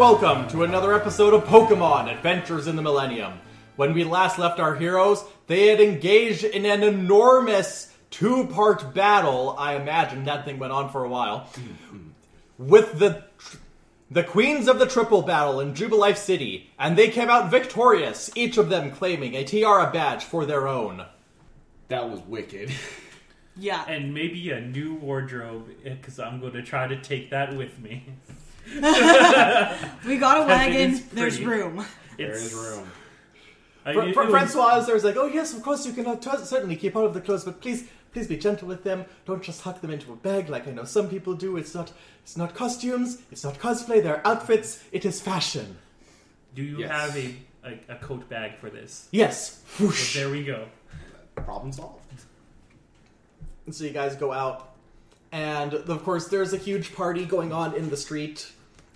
Welcome to another episode of Pokemon Adventures in the Millennium. When we last left our heroes, they had engaged in an enormous two part battle. I imagine that thing went on for a while. with the the queens of the triple battle in Jubilife City, and they came out victorious, each of them claiming a tiara badge for their own. That was wicked. Yeah. and maybe a new wardrobe eh, because I'm going to try to take that with me. we got a wagon. There's room. There It's is room. I, Fr- it- Fr- was- Francois is there is like, oh yes, of course you can uh, t- certainly keep all of the clothes, but please, please be gentle with them. Don't just huck them into a bag like I know some people do. It's not, it's not costumes. It's not cosplay. They're outfits. It is fashion. Do you Yes. have a, a a coat bag for this? Yes. But Whoosh. there we go. Problem solved. And so you guys go out, and of course there's a huge party going on in the street.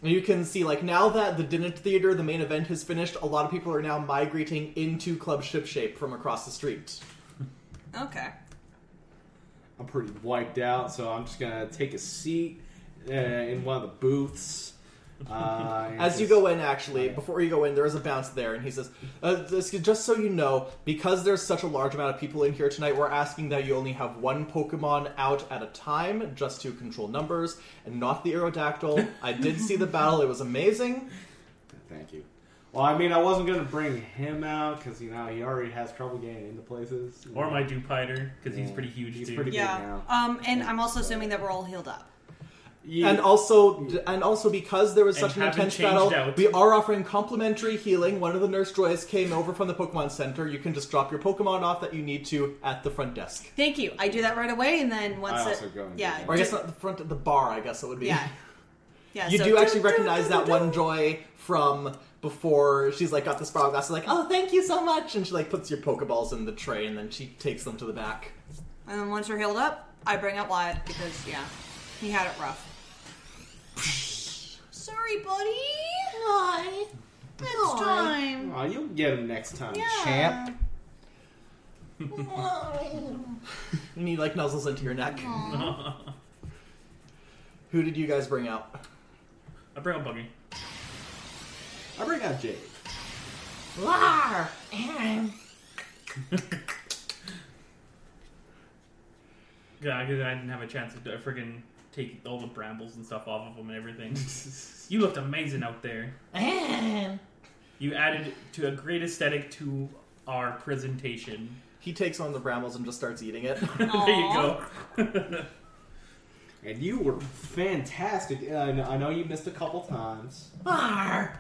And you can see, like, now that the dinner Theater, the main event, has finished, a lot of people are now migrating into Club Shipshape from across the street. Okay. I'm pretty wiped out, so I'm just gonna take a seat uh, in one of the booths. Uh, and As you go in, actually, before you go in, there is a bounce there, and he says, uh, this- "Just so you know, because there's such a large amount of people in here tonight, we're asking that you only have one Pokemon out at a time, just to control numbers, and not the Aerodactyl. I did see the battle; it was amazing. Thank you. Well, I mean, I wasn't gonna bring him out because you know he already has trouble getting into places. Or my Dupiter because he's pretty huge He's too. pretty- Yeah. now. Um, and I'm also assuming that we're all healed up. You- And also, and also because there was And such an intense battle, out. we are offering complimentary healing. One of the Nurse Joys came over from the Pokemon Center. You can just drop your Pokemon off that you need to at the front desk, Thank you. I do that right away, and then once I it, go and yeah, or I guess not the front of the bar. I guess it would be. yeah, yeah. You so- do actually recognize that one Joy from before she's like got the spiral glass. Like, oh, thank you so much, and she like puts your Pokeballs in the tray, and then she takes them to the back. And then once you're healed up, I bring up Wyatt because yeah, he had it rough. Sorry, buddy. Hi. Next time. Aw, you'll get him next time, Yeah. champ. And he like nuzzles into your neck. Who did you guys bring out? I bring up Buggy. I bring out Jade. Lar. Yeah, because I didn't have a chance to friggin' take all the brambles and stuff off of them and everything. you looked amazing out there. You added to a great aesthetic to our presentation. He takes one of the brambles and just starts eating it. there you go. And you were fantastic. I know- I know you missed a couple times,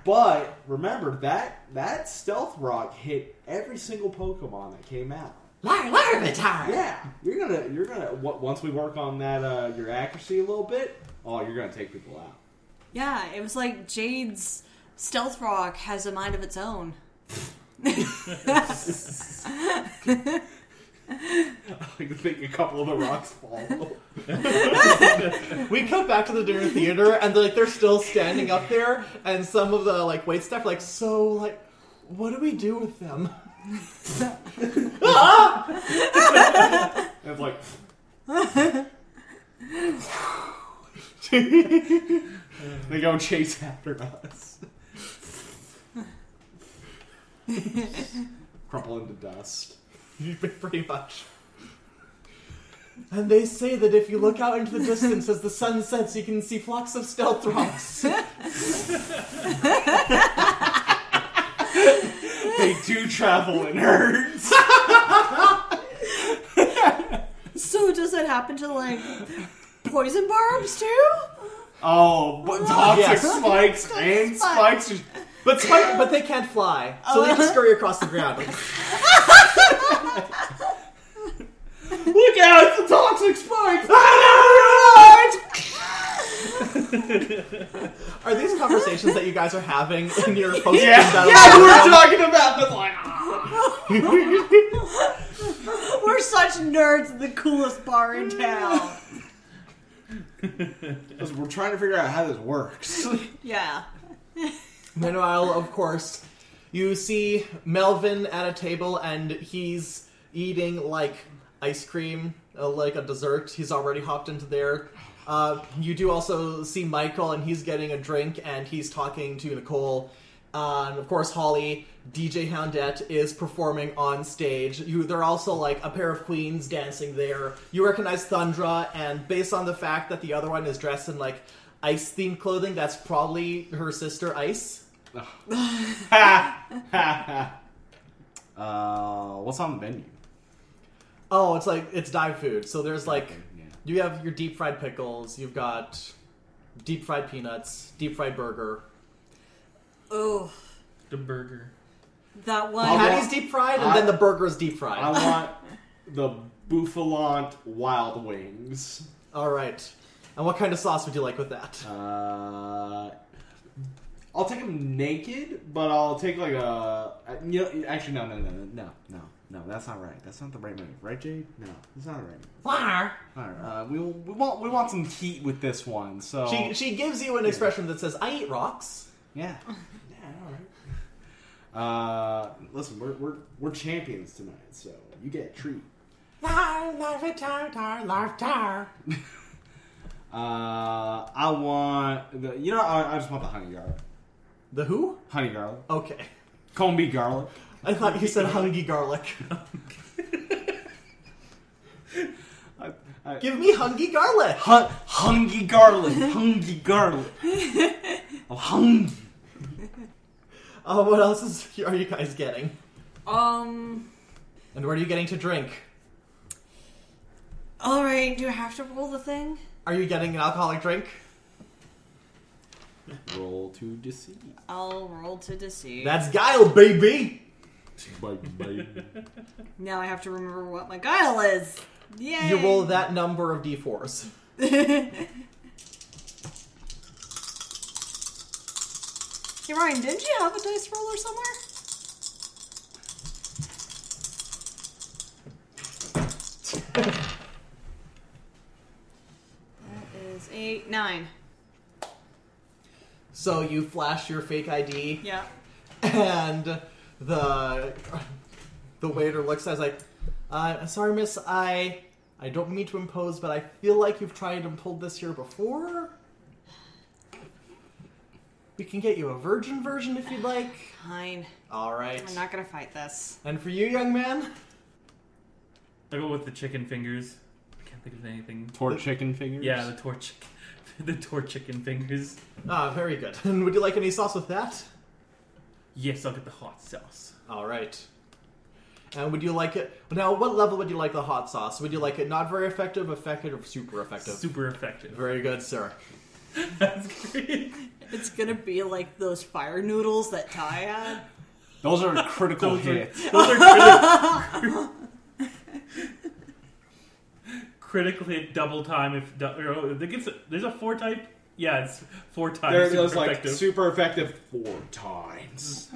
but remember that that stealth rock hit every single Pokemon that came out. Yeah, you're gonna you're gonna w- once we work on that uh, your accuracy a little bit. Oh, you're gonna take people out. Yeah, it was like Jade's stealth rock has a mind of its own. I think a couple of the rocks fall. we come back to the dinner theater, and they're, like they're still standing up there, and some of the like wait staff like, so like, what do we do with them? It's like they go chase after us. Crumple into dust. Pretty much. And they say that if you look out into the distance as the sun sets, you can see flocks of stealth rocks. They do travel in herds. So does that happen to like poison barbs too? Oh, but toxic Yes. spikes and spikes. But spike, but they can't fly, so they just oh. scurry across the ground. Look out! It's a toxic spike! Are these conversations that you guys are having in your post yeah, battle? yeah, we're talking about this like. ah. We're such nerds. In the coolest bar in town. Listen, we're trying to figure out how this works. Yeah. Meanwhile, of course, you see Melvin at a table and he's eating like ice cream, uh, like a dessert. He's already hopped into there. Uh, you do also see Michael and he's getting a drink and he's talking to Nicole. Uh, and of course, Holly, DJ Houndette is performing on stage. You, there are also like a pair of queens dancing there. You recognize Thundra, and based on the fact that the other one is dressed in like ice themed clothing, that's probably her sister Ice. uh, what's on the menu? Oh, it's like it's dive food. So there's like. You have your deep fried pickles, you've got deep fried peanuts, deep fried burger. Oh, The burger. that one. I'll- Patty's deep fried, and I- then the burger is deep fried. I want the Bouffalant Wild Wings. All right. And what kind of sauce would you like with that? Uh, I'll take them naked, but I'll take like a. You know, actually, no, no, no, no, no, no, no. That's not right. That's not the right move, right, Jade? No, that's not the right. Flour. All right, uh, we we want we want some heat with this one. So She she gives you an expression that says, "I eat rocks." yeah, yeah, all right. Uh, listen, we're we're we're champions tonight, so you get a treat. Life, tar, tar, life, tar. Uh, I want the. You know, I, I just want the honey garlic. The who? Honey garlic. Okay. Combee garlic. I thought you said hungy garlic. I, I, Give me hungy garlic. Hun- hungry garlic. hungry garlic. I'm hungry. Oh, what else is, are you guys getting? Um. And what are you getting to drink? All right. Do I have to roll the thing? Are you getting an alcoholic drink? Roll to deceive. I'll roll to deceive. That's guile, baby. Bye, bye. Now I have to remember what my guile is. Yay! You roll that number of d4s. Hey Ryan, didn't you have a dice roller somewhere? that is eight, nine. So you flash your fake ID, Yeah. and the the waiter looks at us like, uh, "Sorry, miss, I I don't mean to impose, but I feel like you've tried and pulled this here before. We can get you a virgin version if you'd like. Fine. All right. I'm not gonna fight this. And for you, young man, I go with the chicken fingers. I can't think of anything. Tort chicken fingers. Yeah, the tor chicken. the tor chicken fingers. ah, very good. And would you like any sauce with that? Yes, I'll get the hot sauce. All right. And would you like it? Now, what level would you like the hot sauce? Would you like it not very effective, effective, or super effective? Super effective. Very good, sir. That's great. It's gonna be like those fire noodles that Ty had. Those are critical Those are- hits. Those are criti- critical hit double time. If du- or, I think a- there's a four type. Yeah, it's four times. They're super those like effective. super effective four times.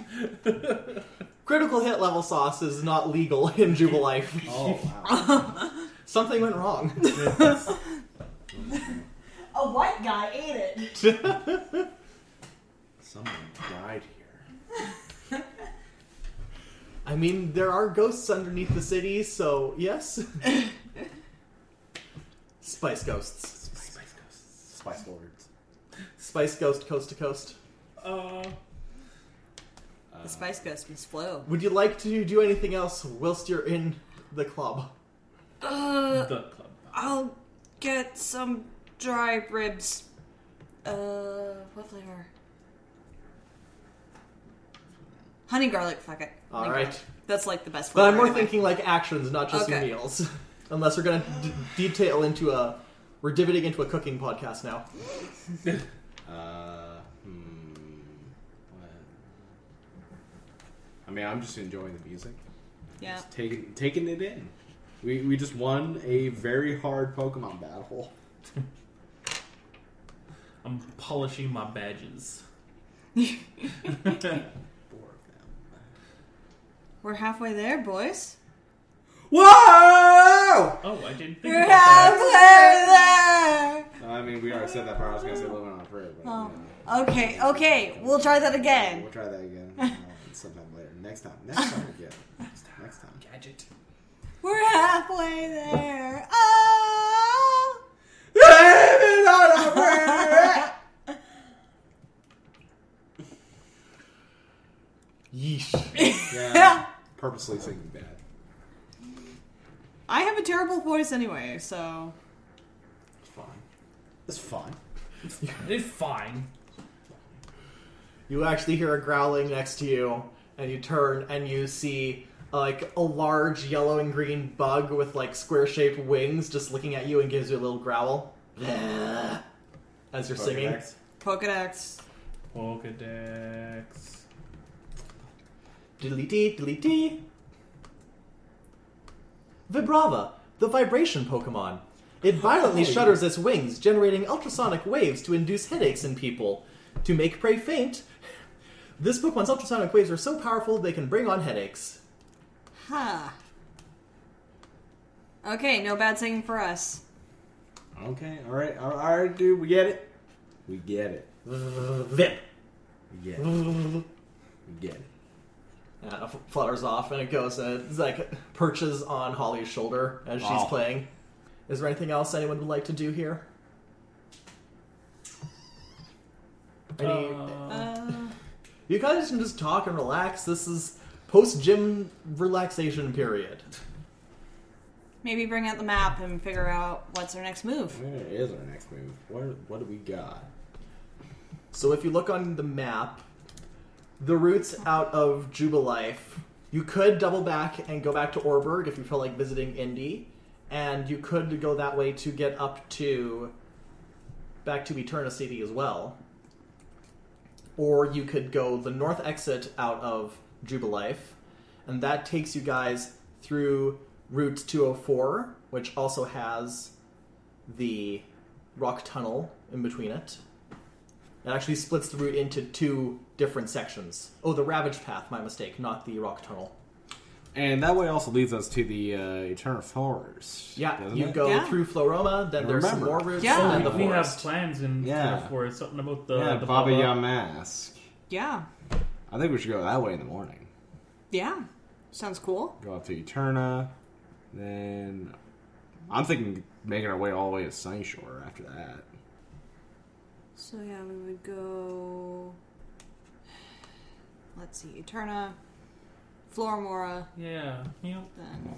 Critical hit level sauce is not legal in Jubilife. Oh wow. Something went wrong. A white guy ate it. Someone died here. I mean, there are ghosts underneath the city, so yes. Spice ghosts. Spice Ghosts. Spice Lords. Spice ghost coast to coast. Uh, The Spice Ghost, Miss Flo. Would you like to do anything else whilst you're in the club? Uh, the club. I'll get some dry ribs. Uh, what flavor? Honey garlic, fuck it. All Honey right. garlic. That's like the best But flavor. I'm more anyway. thinking like actions, not just Okay. meals. Unless we're gonna d- detail into a, we're divoting into a cooking podcast now. Uh, hmm. I mean, I'm just enjoying the music, Yeah. just taking taking it in. We we just won a very hard Pokemon battle. I'm polishing my badges. Four of them. We're halfway there, boys. Whoa! Oh, I didn't think We're about that. halfway there. I mean, we already said that part. I was gonna say living on a prayer, but Oh. you know. Okay, okay. We'll try that again. We'll try that again uh, sometime later. Next time. Next time again. Next time. next time. Gadget. We're halfway there. Oh. Living on a prayer. Yeesh. Yeah. Purposely singing bad. I have a terrible voice anyway, so It's fine. It's fine. It's fine. You actually hear a growling next to you, and you turn and you see like a large yellow and green bug with like square shaped wings just looking at you and gives you a little growl. As you're singing. Pokedex. Pokedex. Pokedex. Diddly dee, diddly dee. Vibrava, the vibration Pokemon. It violently Oh, shudders its wings, generating ultrasonic waves to induce headaches in people. To make prey faint, this Pokemon's ultrasonic waves are so powerful they can bring on headaches. Huh. Okay, no bad singing for us. Okay. All right. All right, dude. We get it. We get it. Vip. We get it. We get it. And it flutters off and it goes and it's like perches on Holly's shoulder as she's Wow. playing. Is there anything else anyone would like to do here? Any, Uh, you guys can just talk and relax. This is post gym relaxation period. maybe bring out the map and figure out what's our next move. Where is our next move? What What do we got? So if you look on the map, the routes out of Jubilife, you could double back and go back to Oreburgh if you feel like visiting Indy, and you could go that way to get up to back to Eterna City as well. Or you could go the north exit out of Jubilife, and that takes you guys through Route 204, which also has the rock tunnel in between it. It actually splits the route into two different sections. Oh, the Ravage Path, my mistake, not the Rock Tunnel. And that way also leads us to the uh, Eterna Forest. Yeah, you it? go Yeah. through Floaroma, then there's some more routes, Yeah. and then we, the we have plans in Yeah. yeah. for something about the yeah, the Baba Baba. Yamask. Yeah. I think we should go that way in the morning. Yeah. Sounds cool. Go up to Eterna, then I'm thinking making our way all the way to Sunyshore after that. So yeah, we would go. Let's see, Eterna, Floramora, Yeah, you know, then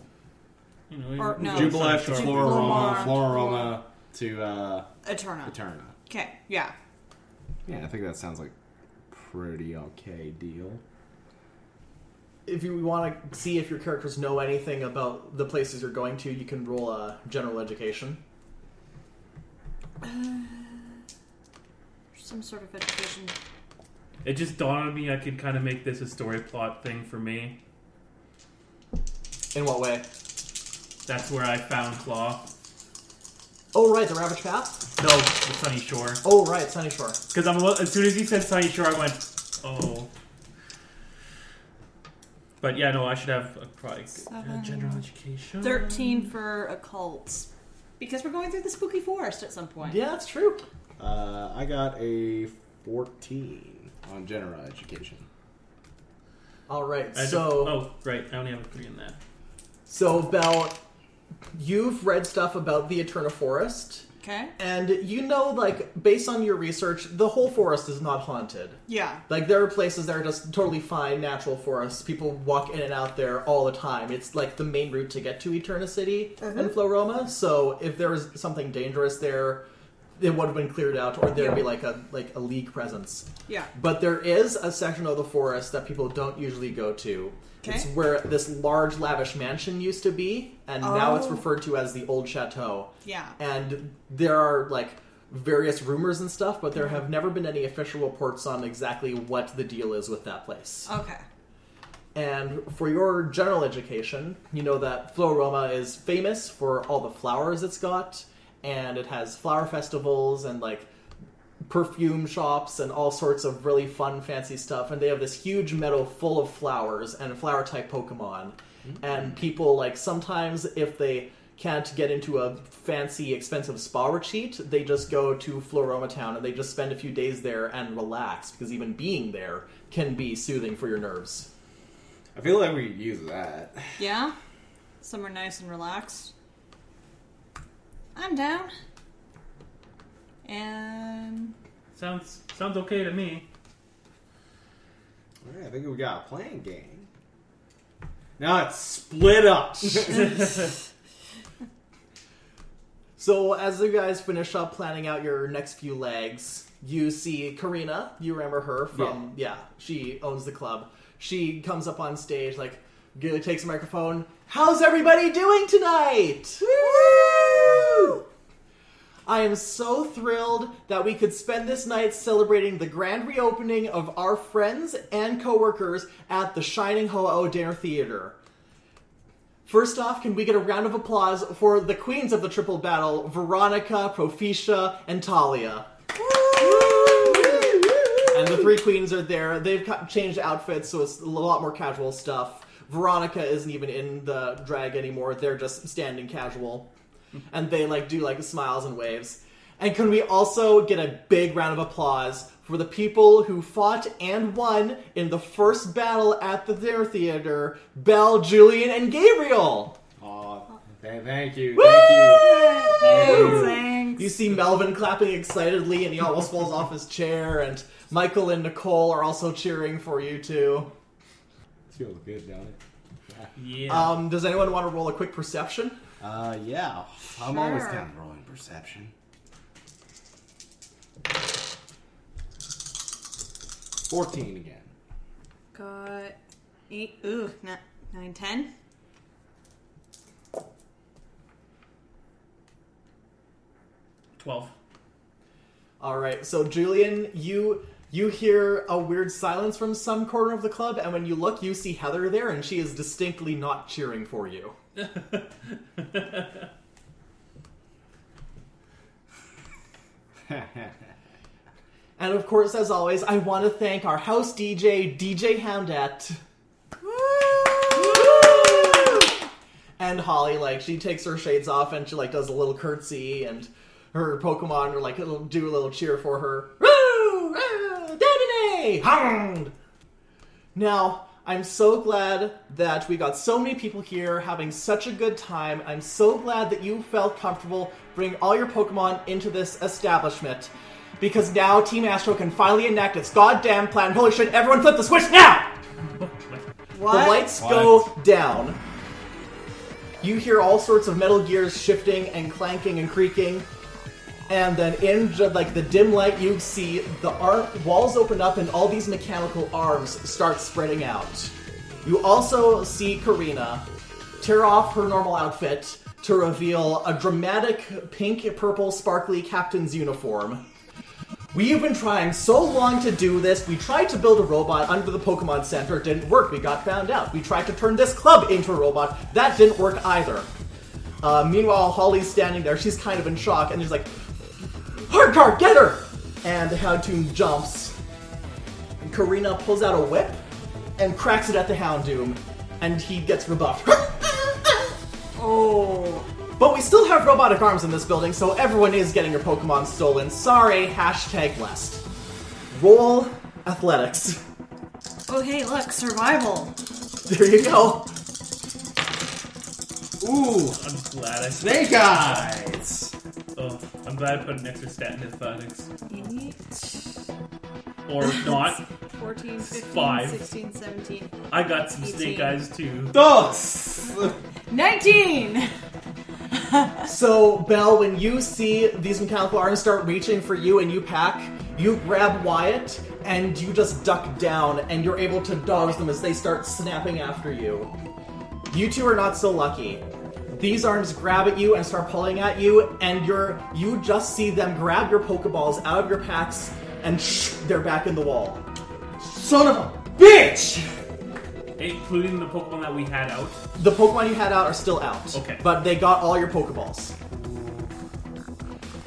you know, Or, no. we go Jubilife to Sunshine. Floaroma, Floaroma. Floaroma to uh, Eterna. Eterna. Okay, yeah. Yeah, I think that sounds like pretty okay deal. If you want to see if your characters know anything about the places you're going to, you can roll a general education. Some sort of education. It just dawned on me I could kind of make this a story plot thing for me. In what way? That's where I found Claw. Oh, right, the Ravage Path? No, the Sunyshore. Oh, right, Sunyshore. Because I'm a little, as soon as he said Sunyshore, I went, oh. But yeah, no, I should have a probably uh, Seven. general education. 13 for occults. Because we're going through the spooky forest at some point. Yeah, that's true. Uh, I got a 14 on general education. All right, I just- so oh, right, I only have a three in that. So about you've read stuff about the Eterna Forest, Okay? and you know, like based on your research, the whole forest is not haunted. Yeah. Like there are places that are just totally fine, natural forests. People walk in and out there all the time. It's like the main route to get to Eterna City mm-hmm. and Floaroma. So if there was something dangerous there, it would have been cleared out, or there'd be like a like a league presence. Yeah. But there is a section of the forest that people don't usually go to. Okay. It's where this large, lavish mansion used to be, and now it's Oh. referred to as the Old Chateau. Yeah. And there are like various rumors and stuff, but there have never been any official reports on exactly what the deal is with that place. Okay. And for your general education, you know that Floaroma is famous for all the flowers it's got, and it has flower festivals and like perfume shops and all sorts of really fun, fancy stuff. And they have this huge meadow full of flowers and flower type Pokemon. And people like sometimes if they can't get into a fancy, expensive spa retreat, they just go to Floaroma Town and they just spend a few days there and relax because even being there can be soothing for your nerves. I feel like we could use that. Yeah? Somewhere nice and relaxed. I'm down. And Sounds sounds okay to me. All right, I think we got a playing game. Now it's split up. So as you guys finish up planning out your next few legs, you see Karina. You remember her from yeah. she owns the club. She comes up on stage like g- takes a microphone. How's everybody doing tonight? Woo! I am so thrilled that we could spend this night celebrating the grand reopening of our friends and coworkers at the Shining Ho-Oh Dinner Theater. First off, can we get a round of applause for the queens of the triple battle, Veronica, Proficia, and Talia? And the three queens are there. They've changed outfits, so it's a lot more casual stuff. Veronica isn't even in the drag anymore. They're just standing casual. And they like do like smiles and waves. And can we also get a big round of applause for the people who fought and won in the first battle at the dinner theater, Belle, Julian, and Gabriel? Aw, th- thank you, thank you. thanks. You see Melvin clapping excitedly, and he almost falls off his chair. And Michael and Nicole are also cheering for you too. Feels good, don't it? Yeah. Um, does anyone want to roll a quick perception? Uh, yeah. I'm always Sure. down rolling perception. Fourteen again. Got eight. Ooh, not nine, ten. Twelve. All right. So Julian, you you hear a weird silence from some corner of the club, and when you look, you see Heather there, and she is distinctly not cheering for you. And of course, as always, I want to thank our house DJ, DJ Houndette. And Holly, like, she takes her shades off and she, like, does a little curtsy, and her Pokemon are, like, it'll do a little cheer for her. Woo! Ah, Hound! Now, I'm so glad that we got so many people here having such a good time. I'm so glad that you felt comfortable bringing all your Pokemon into this establishment. Because now Team Astro can finally enact its goddamn plan. Holy shit, everyone flip the switch now! What? The lights go down. You hear all sorts of metal gears shifting and clanking and creaking. And then in ju- like the dim light, you see the ar- walls open up and all these mechanical arms start spreading out. You also see Karina tear off her normal outfit to reveal a dramatic pink, purple, sparkly captain's uniform. We've been trying so long to do this. We tried to build a robot under the Pokemon Center. It didn't work. We got found out. We tried to turn this club into a robot. That didn't work either. Uh, meanwhile, Holly's standing there. She's kind of in shock, and she's like, Hardcar, get her! And the Houndoom jumps. And Karina pulls out a whip and cracks it at the Houndoom, and he gets rebuffed. Oh. But we still have robotic arms in this building, so everyone is getting your Pokemon stolen. Sorry, hashtag blessed. Roll athletics. Oh, hey, look, survival. There you go. Ooh, I'm glad I snake eyes. Oh, I'm glad I put an extra stat in athletics. 8, Or not, 14, 15, Five. 16, 17, I got some snake 18. eyes too. Dos. 19! So, Belle, when you see these mechanical arms start reaching for you and you pack, you grab Wyatt and you just duck down and you're able to dodge them as they start snapping after you. You two are not so lucky. These arms grab at you and start pulling at you, and you're you just see them grab your Pokeballs out of your packs and shh, they're back in the wall. Son of a bitch! including the Pokemon that we had out. The Pokemon you had out are still out. Okay. But they got all your Pokeballs.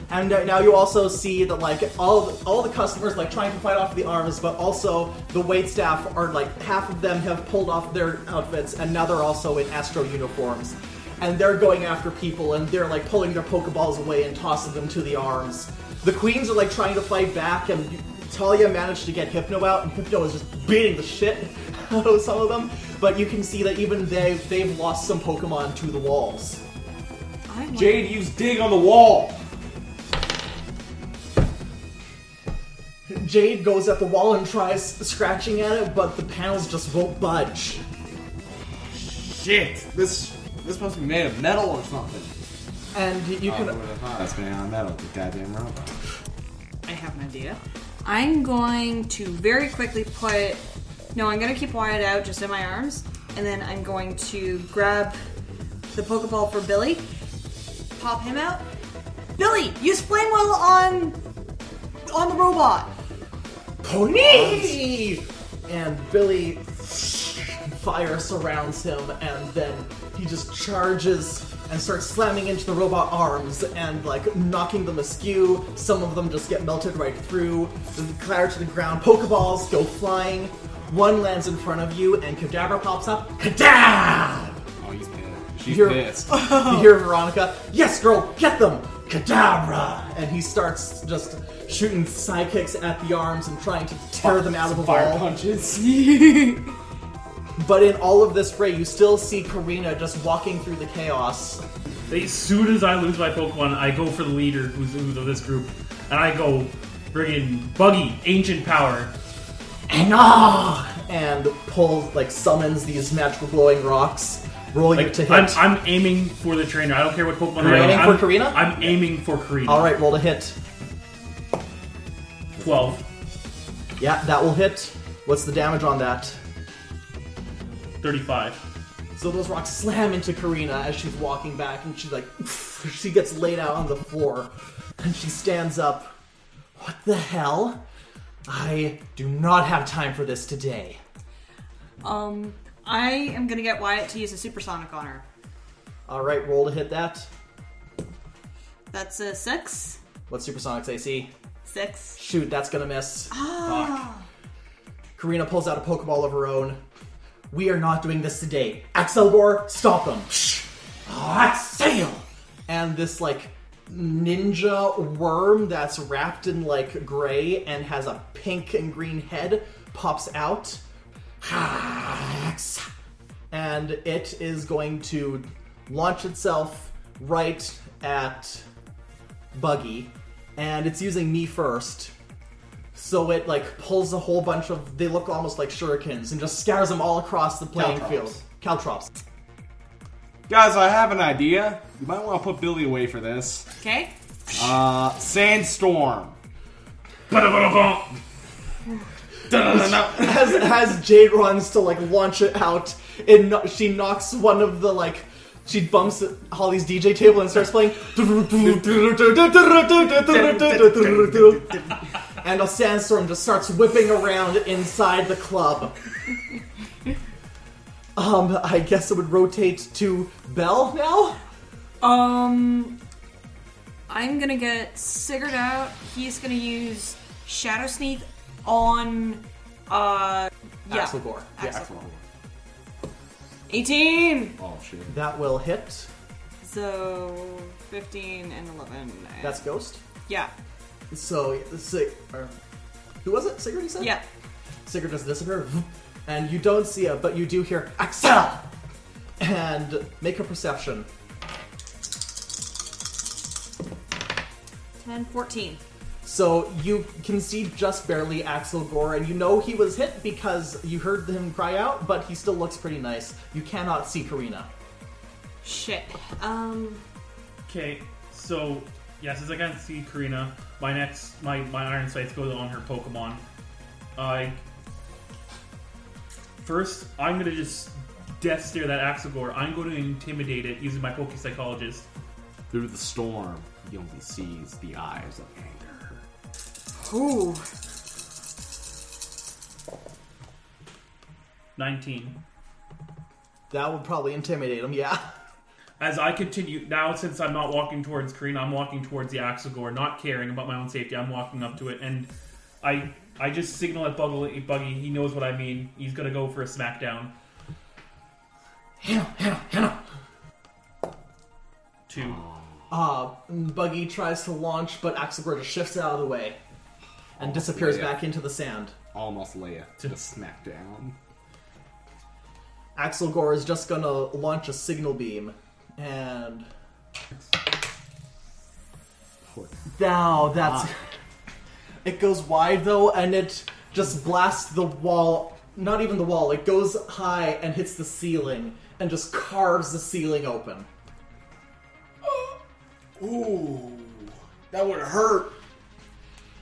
And uh, now you also see that like all all the customers like trying to fight off the arms, but also the wait staff are like half of them have pulled off their outfits and now they're also in Astro uniforms. And they're going after people and they're like pulling their Pokeballs away and tossing them to the arms. The queens are like trying to fight back and Talia managed to get Hypno out and Hypno is just beating the shit out of some of them. But you can see that even they they've lost some Pokemon to the walls. I want- Jade used dig on the wall. Jade goes at the wall and tries scratching at it, but the panels just won't budge. Shit. This this must be made of metal or something. And you Oh, can who would've thought? That's made out of metal. The goddamn robot. I have an idea. I'm going to very quickly put. No, I'm going to keep Wyatt out just in my arms, and then I'm going to grab the Pokeball for Billy, pop him out. Billy, use Flame Wheel on on the robot. pony, and Billy fire surrounds him, and then he just charges and starts slamming into the robot arms and like knocking them askew. Some of them just get melted right through. They clatter to the ground. Pokeballs go flying. One lands in front of you, and Kadabra pops up. Kadab! Oh, he's pissed. She's You're- pissed. you hear Veronica, yes, girl, get them! Kadabra! And he starts just shooting sidekicks at the arms and trying to tear them out of the Fire wall. punches. But in all of this fray, you still see Karina just walking through the chaos. As soon as I lose my Pokemon, I go for the leader who's, who's of this group, and I go friggin' Buggy, Ancient Power. And ah! And pulls, like, summons these magical glowing rocks. Roll you to hit. I'm, I'm aiming for the trainer. I don't care what Pokemon You're I aiming for I'm- Karina? I'm aiming for Karina. Alright, roll to hit. 12, Yeah, that will hit. What's the damage on that? 35. So those rocks slam into Karina as she's walking back, and she's like she gets laid out on the floor, and she stands up. What the hell? I do not have time for this today. Um, I am going to get Wyatt to use a Supersonic on her. All right, roll to hit that. That's a six. What's Supersonic's AC? Six. Shoot, that's gonna miss. Ah. Karina pulls out a Pokeball of her own. We are not doing this today. Axel Accelgor, stop them. Axel! And this like ninja worm that's wrapped in like gray and has a pink and green head pops out. And it is going to launch itself right at Buggy. And it's using me first. So it like pulls a whole bunch of they look almost like shurikens and just scatters them all across the playing Caltrops. field. Caltrops. Guys, I have an idea. You might want to put Billy away for this. Okay. Uh, Sandstorm. As as Jade runs to like launch it out, it kno- she knocks one of the like she bumps Holly's DJ table and starts playing. and a sandstorm just starts whipping around inside the club. Um, I guess it would rotate to Bell now. Um, I'm gonna get Sigurd out. He's gonna use Shadow Sneak on, uh, yeah, Accelgor. Yeah. Accelgor. 18! Oh shit. That will hit. So, 15 and 11. and- That's Ghost. Yeah, So, Sig- or, who was it? Sigurd, you said? yeah. Sigurd just disappear, and you don't see it, but you do hear Axel, and make a perception. 10, 14. So you can see just barely Accelgor, and you know he was hit because you heard him cry out, but he still looks pretty nice. You cannot see Karina. Shit. Um, Okay, so yeah, since I can't see Karina, my next my my iron sights go on her Pokemon. I first I'm gonna just death stare that Accelgor. I'm going to intimidate it using my Poke Psychologist. Through the storm, he only sees the eyes of anger. ooh. 19. That would probably intimidate him, yeah. As I continue now, since I'm not walking towards Kreen, I'm walking towards the Accelgor, not caring about my own safety. I'm walking up to it, and I I just signal at Buggy. Buggy, he knows what I mean. He's gonna go for a smackdown. Hannah, Hannah, Hannah. Two. Uh, Buggy tries to launch, but Accelgor just shifts out of the way and disappears yeah. back into the sand. Almost Leia to the smackdown. Accelgor is just gonna launch a signal beam, and now that's ah. it goes wide though, and it just blasts the wall. Not even the wall; it goes high and hits the ceiling, and just carves the ceiling open. Ooh, that would hurt.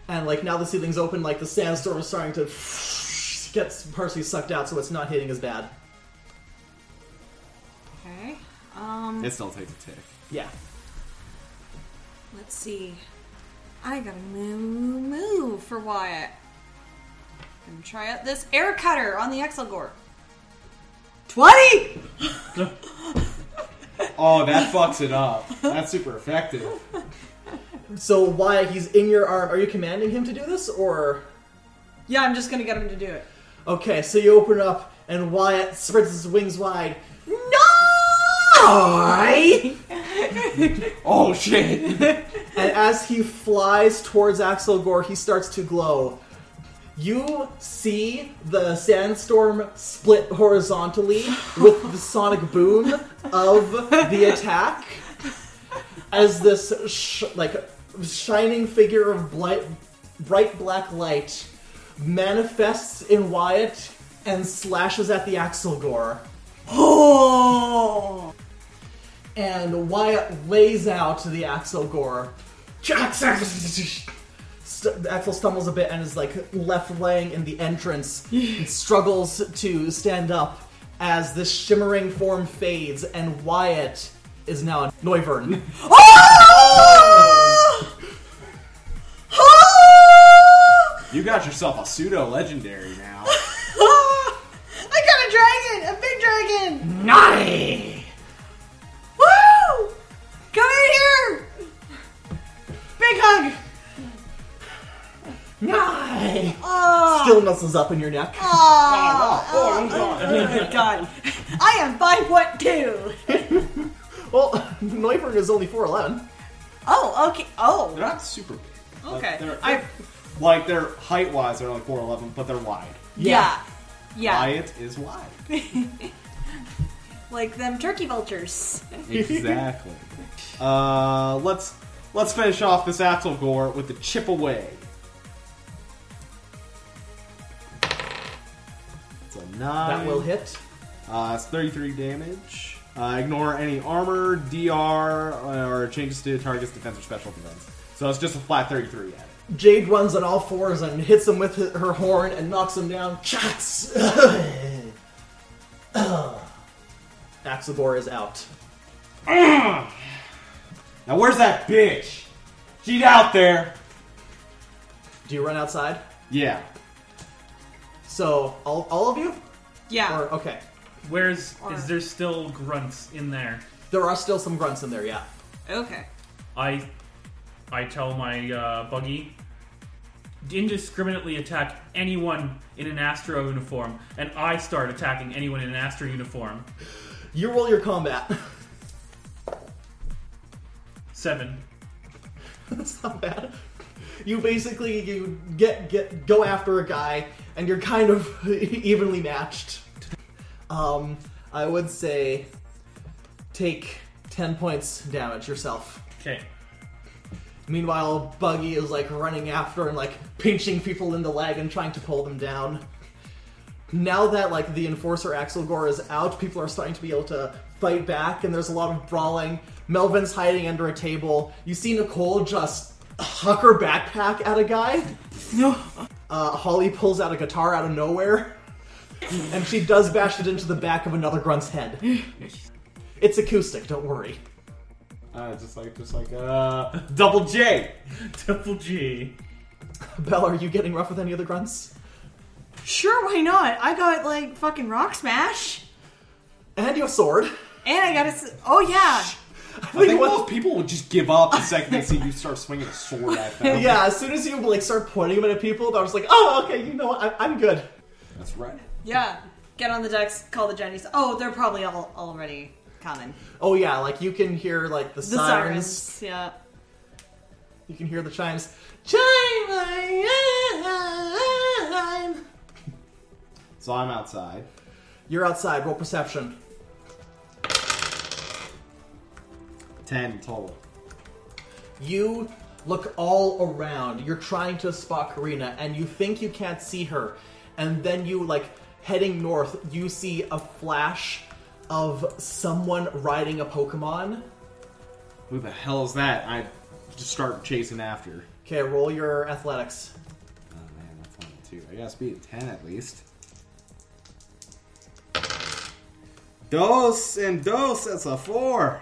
And like now the ceiling's open, like the sandstorm is starting to gets partially sucked out, so it's not hitting as bad. Um, It still takes a tick. Yeah. let's see. I got a move, move for Wyatt. Gonna try out this air cutter on the Accelgor. 20! Oh, that fucks it up. That's super effective. So why he's in your arm? Are you commanding him to do this, or Yeah, I'm just gonna get him to do it. okay? So you open up, and Wyatt spreads his wings wide. No! Oh shit! And as he flies towards Accelgor, he starts to glow. You see the sandstorm split horizontally with the sonic boom of the attack as this sh- like shining figure of blight, bright black light manifests in Wyatt and slashes at the Accelgor. Oh! And Wyatt lays out the Accelgor. St- Axel stumbles a bit and is like left laying in the entrance and struggles to stand up as this shimmering form fades and Wyatt is now a Noivern. Ah! You got yourself a pseudo legendary now. Ah! I got a dragon! A big dragon! Naughty! Big hug! Naughty! Oh! Still nuzzles up in your neck. Ah. Ah, ah. Oh, oh my god. I am five foot two. Well, Noivern is only 4'11. Oh, okay. Oh, They're not super big. okay. They're, I like they're height wise, they're like four eleven, but they're wide. yeah, yeah, Wyatt is wide. like them turkey vultures. Exactly. uh, let's let's finish off this Accelgor with the chip away. It's a nine. That will hit. Uh, it's 33 damage. Uh, ignore any armor, DR, or changes to target's defense or special defense. So it's just a flat 33 at it. Jade runs on all fours and hits him with her horn and knocks him down. Chats! Accelgor is out. Now where's that bitch? She's out there. Do you run outside? Yeah. So, all, all of you? Yeah. Or, okay. Where's Or- is there still grunts in there? There are still some grunts in there, yeah. Okay. I I tell my uh, buggy indiscriminately attack anyone in an Astro uniform, and I start attacking anyone in an Astro uniform. You roll your combat. Seven. That's not bad. You basically you get get go after a guy and you're kind of evenly matched. Um, I would say take ten points damage yourself. Okay. Meanwhile, Buggy is like running after and like pinching people in the leg and trying to pull them down. Now that like the enforcer Accelgor is out, people are starting to be able to fight back, and there's a lot of brawling. Melvin's hiding under a table. You see Nicole just huck her backpack at a guy. No. Uh, Holly pulls out a guitar out of nowhere, and she does bash it into the back of another grunt's head. It's acoustic, don't worry. Uh, just like, just like, uh, double J. Double G. Belle, are you getting rough with any of the grunts? Sure, why not? I got like fucking rock smash. And you have a sword. And I got a. Oh yeah. I think what- most people would just give up the second they see you start swinging a sword at them. Yeah, as soon as you like start pointing them at people, I was like, oh, okay, you know what? I- I'm good. That's right. Yeah. Get on the decks. Call the Jennies. Oh, they're probably all already coming. Oh yeah, like you can hear like the, The sirens. sirens. Yeah. You can hear the chimes. Chime! So I'm outside. You're outside. Roll perception. Ten total. You look all around. You're trying to spot Karina, and you think you can't see her. And then you, like, heading north, you see a flash of someone riding a Pokemon. Who the hell is that? I just start chasing after. Okay, roll your athletics. Oh man, that's only two. I gotta speed at ten at least. Dos and dos. That's a four.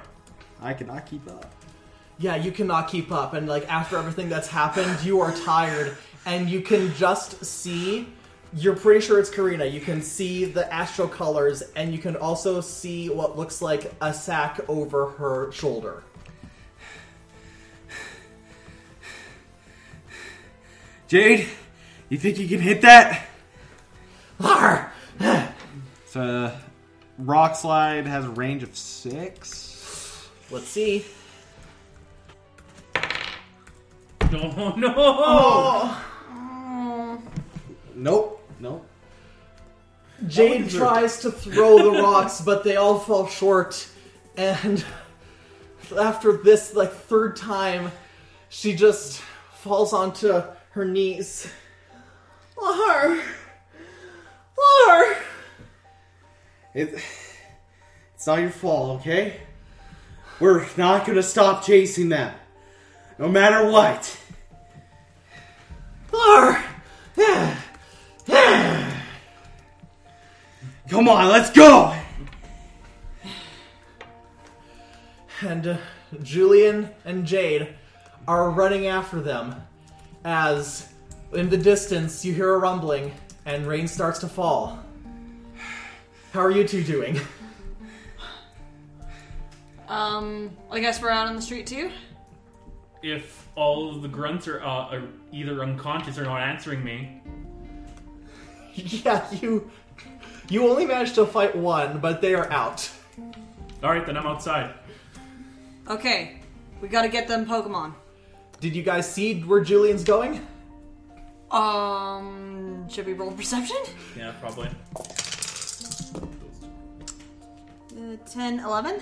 I cannot keep up. Yeah, you cannot keep up. And, like, after everything that's happened, you are tired. And you can just see. You're pretty sure it's Karina. You can see the astral colors, and you can also see what looks like a sack over her shoulder. Jade, you think you can hit that? Arr! It's a rock slide has a range of six. Let's see. No, no. Oh, Nope. Nope. Jade tries to throw the rocks, but they all fall short. And after this, like third time, she just falls onto her knees. Lar, Lar. It, it's not your fault, okay? We're not gonna stop chasing them. No matter what. Come on, let's go! And uh, Julian and Jade are running after them as in the distance you hear a rumbling and rain starts to fall. How are you two doing? Um. I guess we're out on the street too. If all of the grunts are, uh, are either unconscious or not answering me, yeah, you you only managed to fight one, but they are out. all right, then I'm outside. Okay. We gotta get them Pokemon. Did you guys see where Julian's going? Um. Should we roll perception? Yeah, probably. Uh, 10, 11?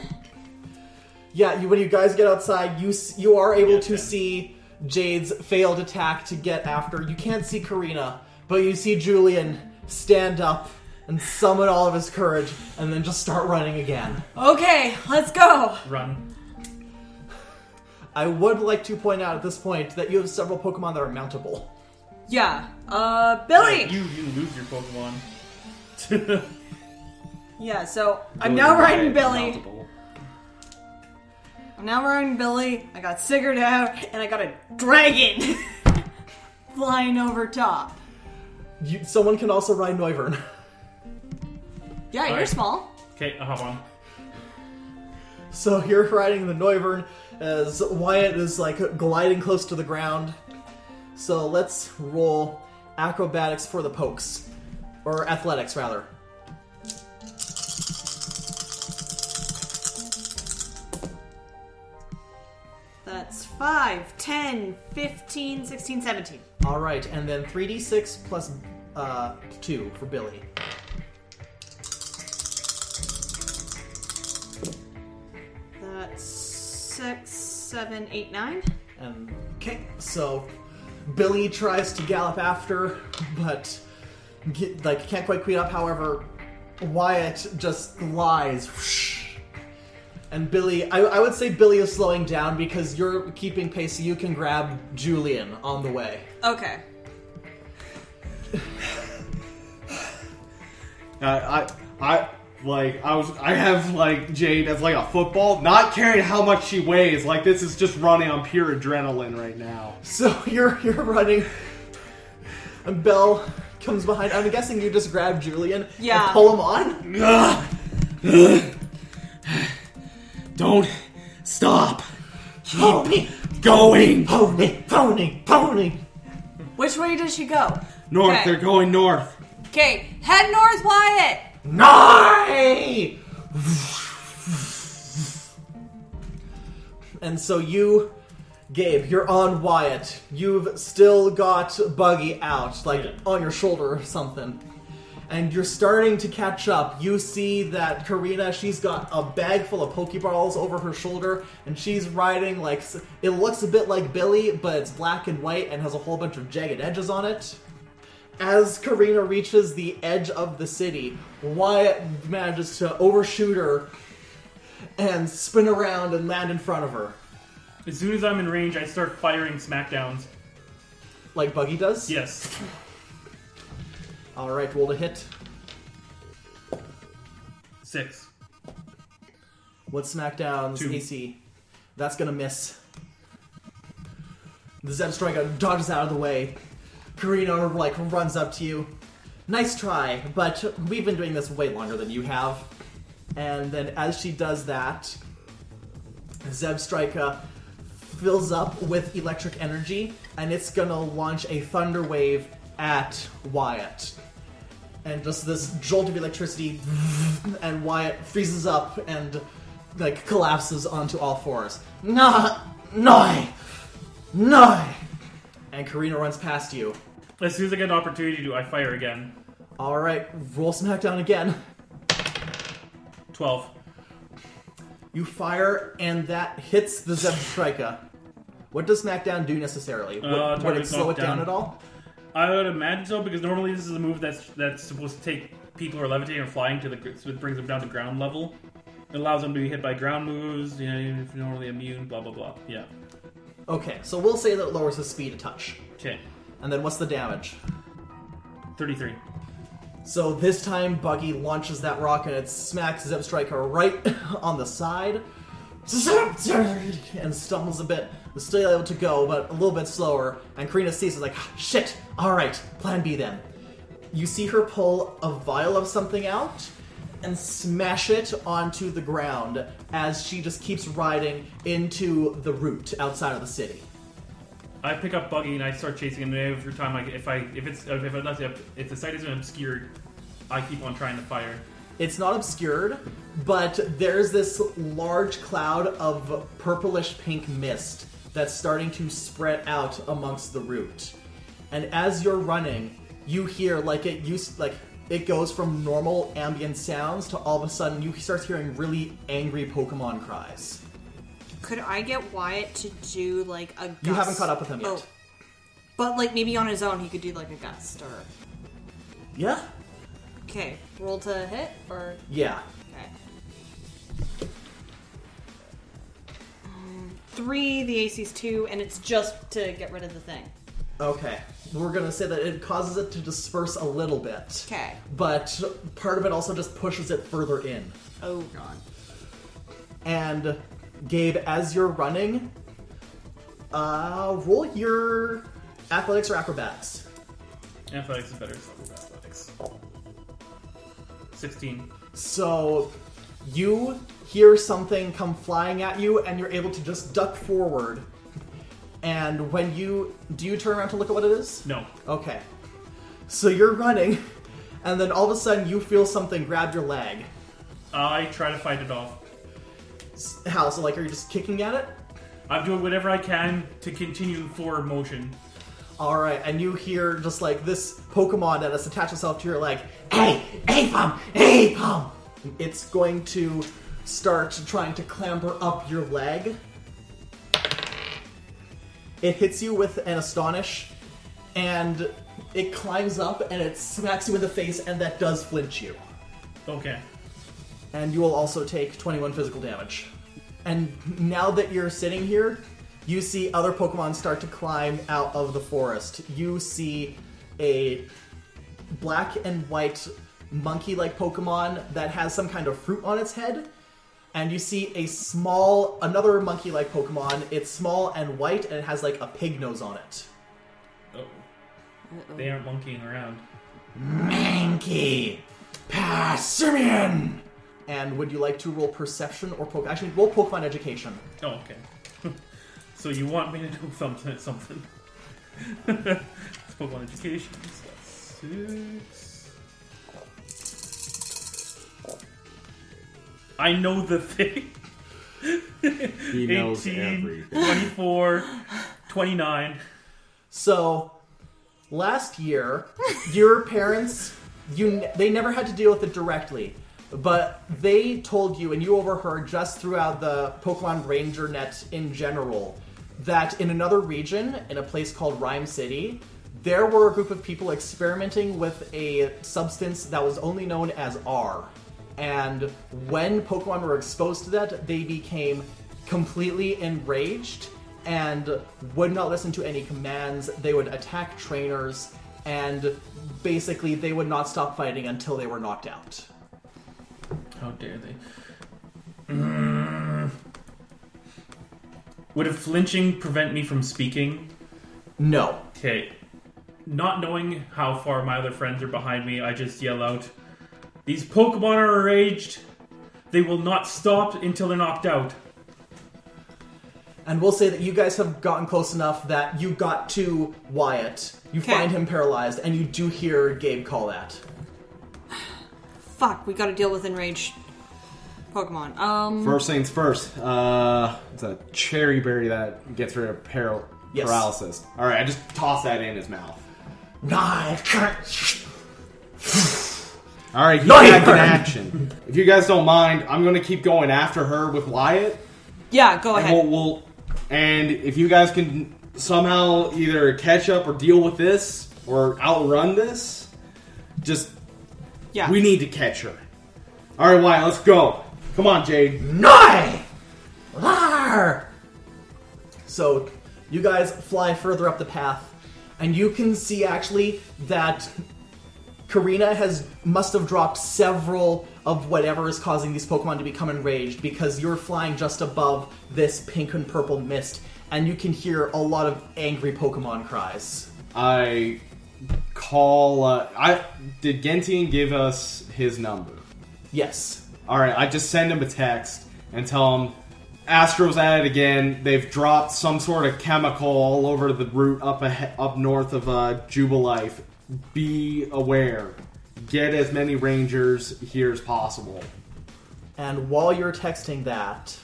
Yeah, you, when you guys get outside, you s- you are able Yeah, to ten. see Jade's failed attack to get after. You can't see Karina, but you see Julian stand up and summon all of his courage, and then just start running again. Okay, let's go. Run. I would like to point out at this point that you have several Pokemon that are mountable. Yeah. Uh, Billy. You you lose your Pokemon. Yeah. So I'm now riding Billy. Multiple. I'm now riding Billy. I got Sigurd out, and I got a dragon flying over top. You, someone can also ride Noivern. Yeah, you're Alright. small. Okay, I'll hop on. So you're riding the Noivern as Wyatt is like gliding close to the ground. So let's roll acrobatics for the pokes. Or athletics, rather. 5, 10, 15, 16, 17. Alright, and then 3d6 plus uh, 2 for Billy. That's 6, 7, 8, 9. And okay, so Billy tries to gallop after, but get, like can't quite keep up. However, Wyatt just glides, whoosh. And Billy. I, I would say Billy is slowing down because you're keeping pace, so you can grab Julian on the way. Okay. I, I, I, like, I was, I have like Jade as like a football, not caring how much she weighs. Like this is just running on pure adrenaline right now. So you're you're running, and Belle comes behind. I'm guessing you just grab Julian Yeah. and pull him on. Ugh. Don't stop. Keep oh, going. Pony, pony, pony. Which way does she go? North. Okay. They're going north. Okay, head north, Wyatt. Nine! And so you, Gabe, you're on Wyatt. You've still got Buggy out, like Yeah. on your shoulder or something. And you're starting to catch up. You see that Karina, she's got a bag full of Pokeballs over her shoulder, and she's riding like it looks a bit like Billy, but it's black and white and has a whole bunch of jagged edges on it. As Karina reaches the edge of the city, Wyatt manages to overshoot her and spin around and land in front of her, As soon as I'm in range, I start firing smackdowns. like Buggy does. Yes. All right, roll to hit. Six. What's SmackDown's Two. AC? That's gonna miss. The Zebstrika dodges out of the way. Karina like runs up to you. Nice try, but we've been doing this way longer than you have. And then as she does that, Zebstrika fills up with electric energy, and it's gonna launch a thunder wave at Wyatt. And just this jolt of electricity, and Wyatt freezes up and like collapses onto all fours. Nah, no, no. And Karina runs past you. As soon as I get an opportunity to, do, I fire again. All right, roll SmackDown again. Twelve. You fire, and that hits the Zeb. What does SmackDown do necessarily? Would, Uh, would it slow it down knockdown. at all? I would imagine so because normally this is a move that's that's supposed to take people who are levitating or flying to the so it brings them down to ground level. It allows them to be hit by ground moves. You know, even if you're normally immune. Blah blah blah. Yeah. Okay, so we'll say that it lowers his speed a touch. Okay. And then what's the damage? Thirty-three. So this time, Buggy launches that rock and it smacks Zebstrika right on the side. And stumbles a bit, is still able to go, but a little bit slower. And Karina sees it like, ah, shit, alright, plan B then. You see her pull a vial of something out and smash it onto the ground as she just keeps riding into the route outside of the city. I pick up Buggy and I start chasing him. And every time, I, if I if it's if it, if, if the sight isn't obscured, I keep on trying to fire. It's not obscured, but there's this large cloud of purplish pink mist that's starting to spread out amongst the route. And as you're running, you hear like it used like it goes from normal ambient sounds to all of a sudden you start hearing really angry Pokemon cries. Could I get Wyatt to do like a gust? You haven't caught up with him yet. Oh. But like maybe on his own he could do like a gust or Yeah? Okay. Roll to hit or Yeah. Three, the AC's two, and it's just to get rid of the thing. Okay. We're gonna say that it causes it to disperse a little bit. Okay. But part of it also just pushes it further in. Oh god. And Gabe, as you're running, uh, roll your athletics or acrobatics. Athletics is better. So with athletics. Sixteen. So you hear something come flying at you, and you're able to just duck forward. And when you do, you turn around to look at what it is. No. Okay. So you're running, and then all of a sudden you feel something grab your leg. Uh, I try to fight it off. S- How? So like, are you just kicking at it? I'm doing whatever I can to continue forward motion. All right, and you hear just like this Pokemon that has attached itself to your leg. Hey, hey, pom, hey, pom. It's going to start trying to clamber up your leg. It hits you with an Astonish, and it climbs up and it smacks you in the face, and that does flinch you. Okay. And you will also take 21 physical damage. And now that you're sitting here, you see other Pokemon start to climb out of the forest. You see a black and white monkey like Pokemon that has some kind of fruit on its head. And you see a small, another monkey like Pokemon. It's small and white and it has like a pig nose on it. Oh. They aren't monkeying around. Mankey! Passimian! And would you like to roll perception or Pokemon? Actually, roll Pokemon education. Oh, okay. so you want me to do something? Something. Pokemon education. Six. I know the thing. He knows 18, everything. 24, 29. So, last year, your parents, you they never had to deal with it directly, but they told you, and you overheard just throughout the Pokemon Ranger net in general, that in another region, in a place called Ryme City, there were a group of people experimenting with a substance that was only known as R. And when Pokemon were exposed to that, they became completely enraged and would not listen to any commands. They would attack trainers, and basically, they would not stop fighting until they were knocked out. How dare they? Mm. Would a flinching prevent me from speaking? No. Okay. Not knowing how far my other friends are behind me, I just yell out, These Pokemon are enraged! They will not stop until they're knocked out. And we'll say that you guys have gotten close enough that you got to Wyatt. You Okay. find him paralyzed, and you do hear Gabe call that. Fuck, we gotta deal with enraged Pokemon. Um, First things first. Uh, it's a Cheri berry that gets rid of paral- Yes. paralysis. All right, I just toss that in his mouth. Nice. All right, he's No, back in action. If you guys don't mind, I'm going to keep going after her with Wyatt. yeah, go And ahead. we'll, we'll and if you guys can somehow either catch up or deal with this or outrun this, just yeah. we need to catch her. All right, Wyatt, let's go. Come on, Jade. Noi! Lar! So, you guys fly further up the path, and you can see actually that Karina has must have dropped several of whatever is causing these Pokemon to become enraged because you're flying just above this pink and purple mist, and you can hear a lot of angry Pokemon cries. I call. Uh, I did Gentian give us his number? Yes. All right, I just send him a text and tell him Astro's at it again. They've dropped some sort of chemical all over the route up ahe- up north of uh, Jubilife. Be aware. Get as many rangers here as possible. And while you're texting that,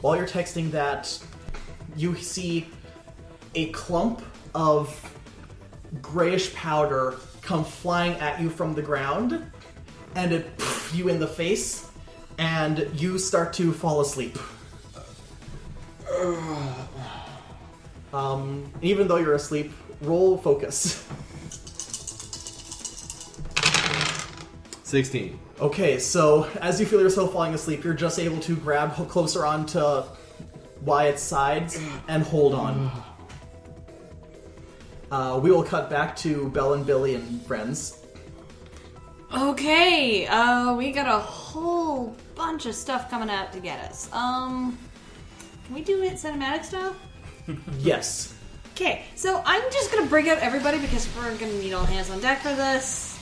while you're texting that, you see a clump of grayish powder come flying at you from the ground, and it you in the face, and you start to fall asleep. Um, even though you're asleep, roll focus. Sixteen. Okay, so as you feel yourself falling asleep, you're just able to grab ho- closer onto Wyatt's sides and hold on. Uh, we will cut back to Belle and Billy and friends. Okay, uh, we got a whole bunch of stuff coming out to get us. Um, can we do it cinematic style? Yes. Okay, so I'm just gonna bring out everybody because we're gonna need all hands on deck for this.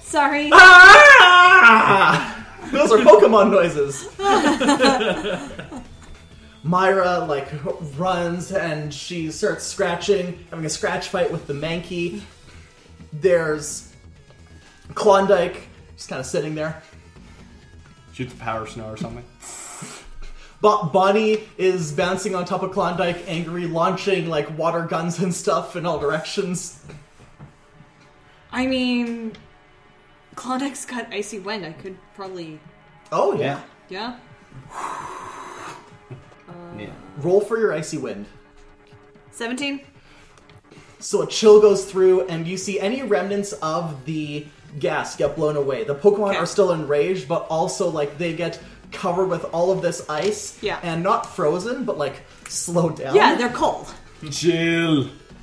Sorry. Ah! Those are Pokemon noises. Myra like runs and she starts scratching, having a scratch fight with the Mankey. There's Klondike just kind of sitting there. Shoots a powder snow or something. Bo- Bonnie is bouncing on top of Klondike, angry, launching like water guns and stuff in all directions. I mean, Klondike's got icy wind. I could probably, Oh yeah. yeah. Yeah. Uh, Roll for your icy wind. Seventeen. So a chill goes through, and you see any remnants of the gas get blown away. The Pokemon Okay. are still enraged, but also like they get covered with all of this ice. Yeah. And not frozen, but like slowed down. Yeah, they're cold. Chill.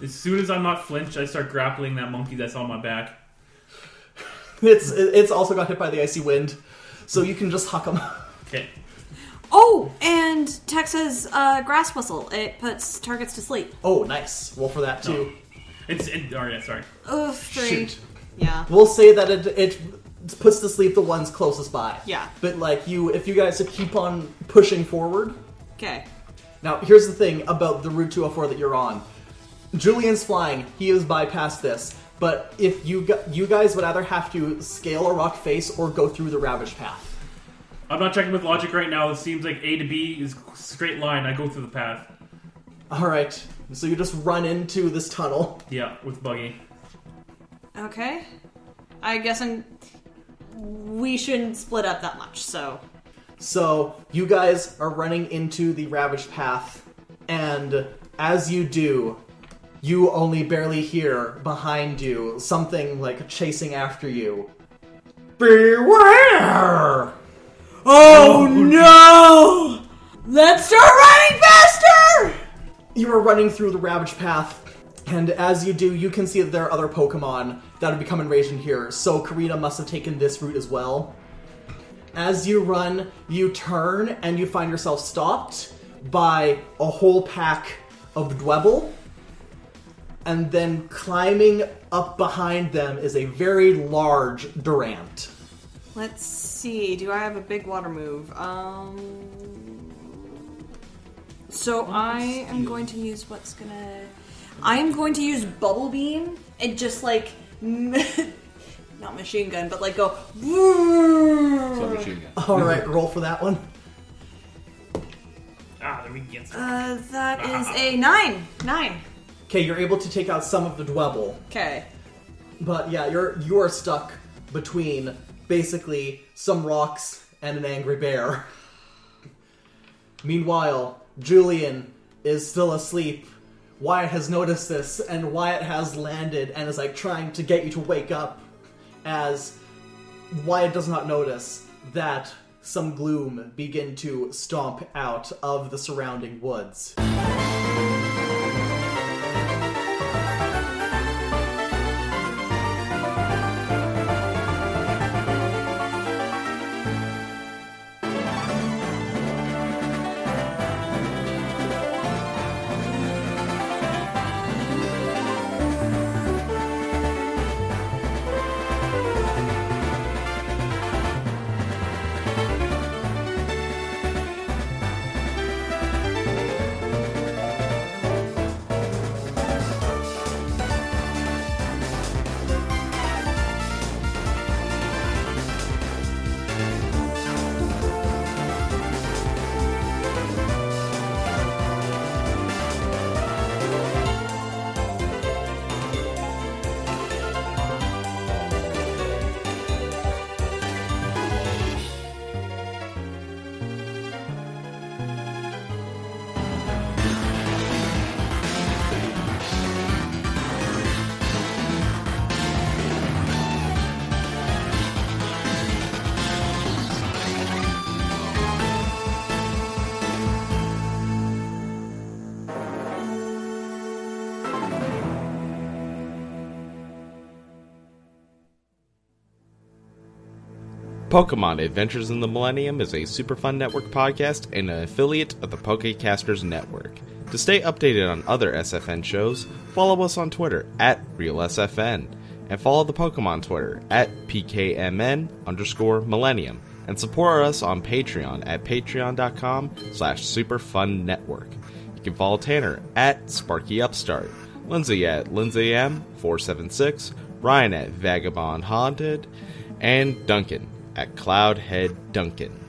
As soon as I'm not flinched, I start grappling that monkey that's on my back. It's it's also got hit by the icy wind, so you can just huck them. Okay. Oh, and Texas uh, grass whistle. It puts targets to sleep. Oh, nice. Roll for that too. It's it, oh yeah, sorry. Oh, three. Shoot. Yeah. We'll say that it, it puts to sleep the ones closest by. Yeah. But like you, if you guys keep on pushing forward. Okay. Now, here's the thing about the Route 204 that you're on. Julian's flying. He has bypassed this. But if you you guys would either have to scale a rock face or go through the ravaged path. I'm not checking with logic right now. It seems like A to B is straight line. I go through the path. All right. So you just run into this tunnel. Yeah, with buggy. Okay. I guess I'm. We shouldn't split up that much, so. So you guys are running into the ravaged path, and as you do, you only barely hear behind you something like chasing after you. Beware! Oh, oh no! Let's start running faster! You are running through the ravaged path, and as you do, you can see that there are other Pokemon that have become enraged in here. So Karina must have taken this route as well. As you run, you turn and you find yourself stopped by a whole pack of Dwebble. And then climbing up behind them is a very large Durant. Let's see. Do I have a big water move? Um. So I am going to use what's gonna. I am going to use bubble beam and just like. Not machine gun, but like go. Submachine gun. All right, roll for that one. Ah, there we go. Uh, that is a nine. Nine. Okay, you're able to take out some of the Dwebble. Okay. But yeah, you're you are stuck between basically some rocks and an angry bear. Meanwhile, Julian is still asleep. Wyatt has noticed this, and Wyatt has landed and is like trying to get you to wake up. As Wyatt does not notice that some gloom begin to stomp out of the surrounding woods. Pokemon Adventures in the Millennium is a Superfun Network podcast and an affiliate of the Pokecasters Network. To stay updated on other SFN shows, follow us on Twitter at RealSFN, and follow the Pokemon Twitter at PKMN underscore Millennium, and support us on Patreon at patreon.com slash superfunnetwork. You can follow Tanner at Sparky Upstart, Lindsay at Lindsay M476, Ryan at Vagabond Haunted, and Duncan at Cloudhead Duncan.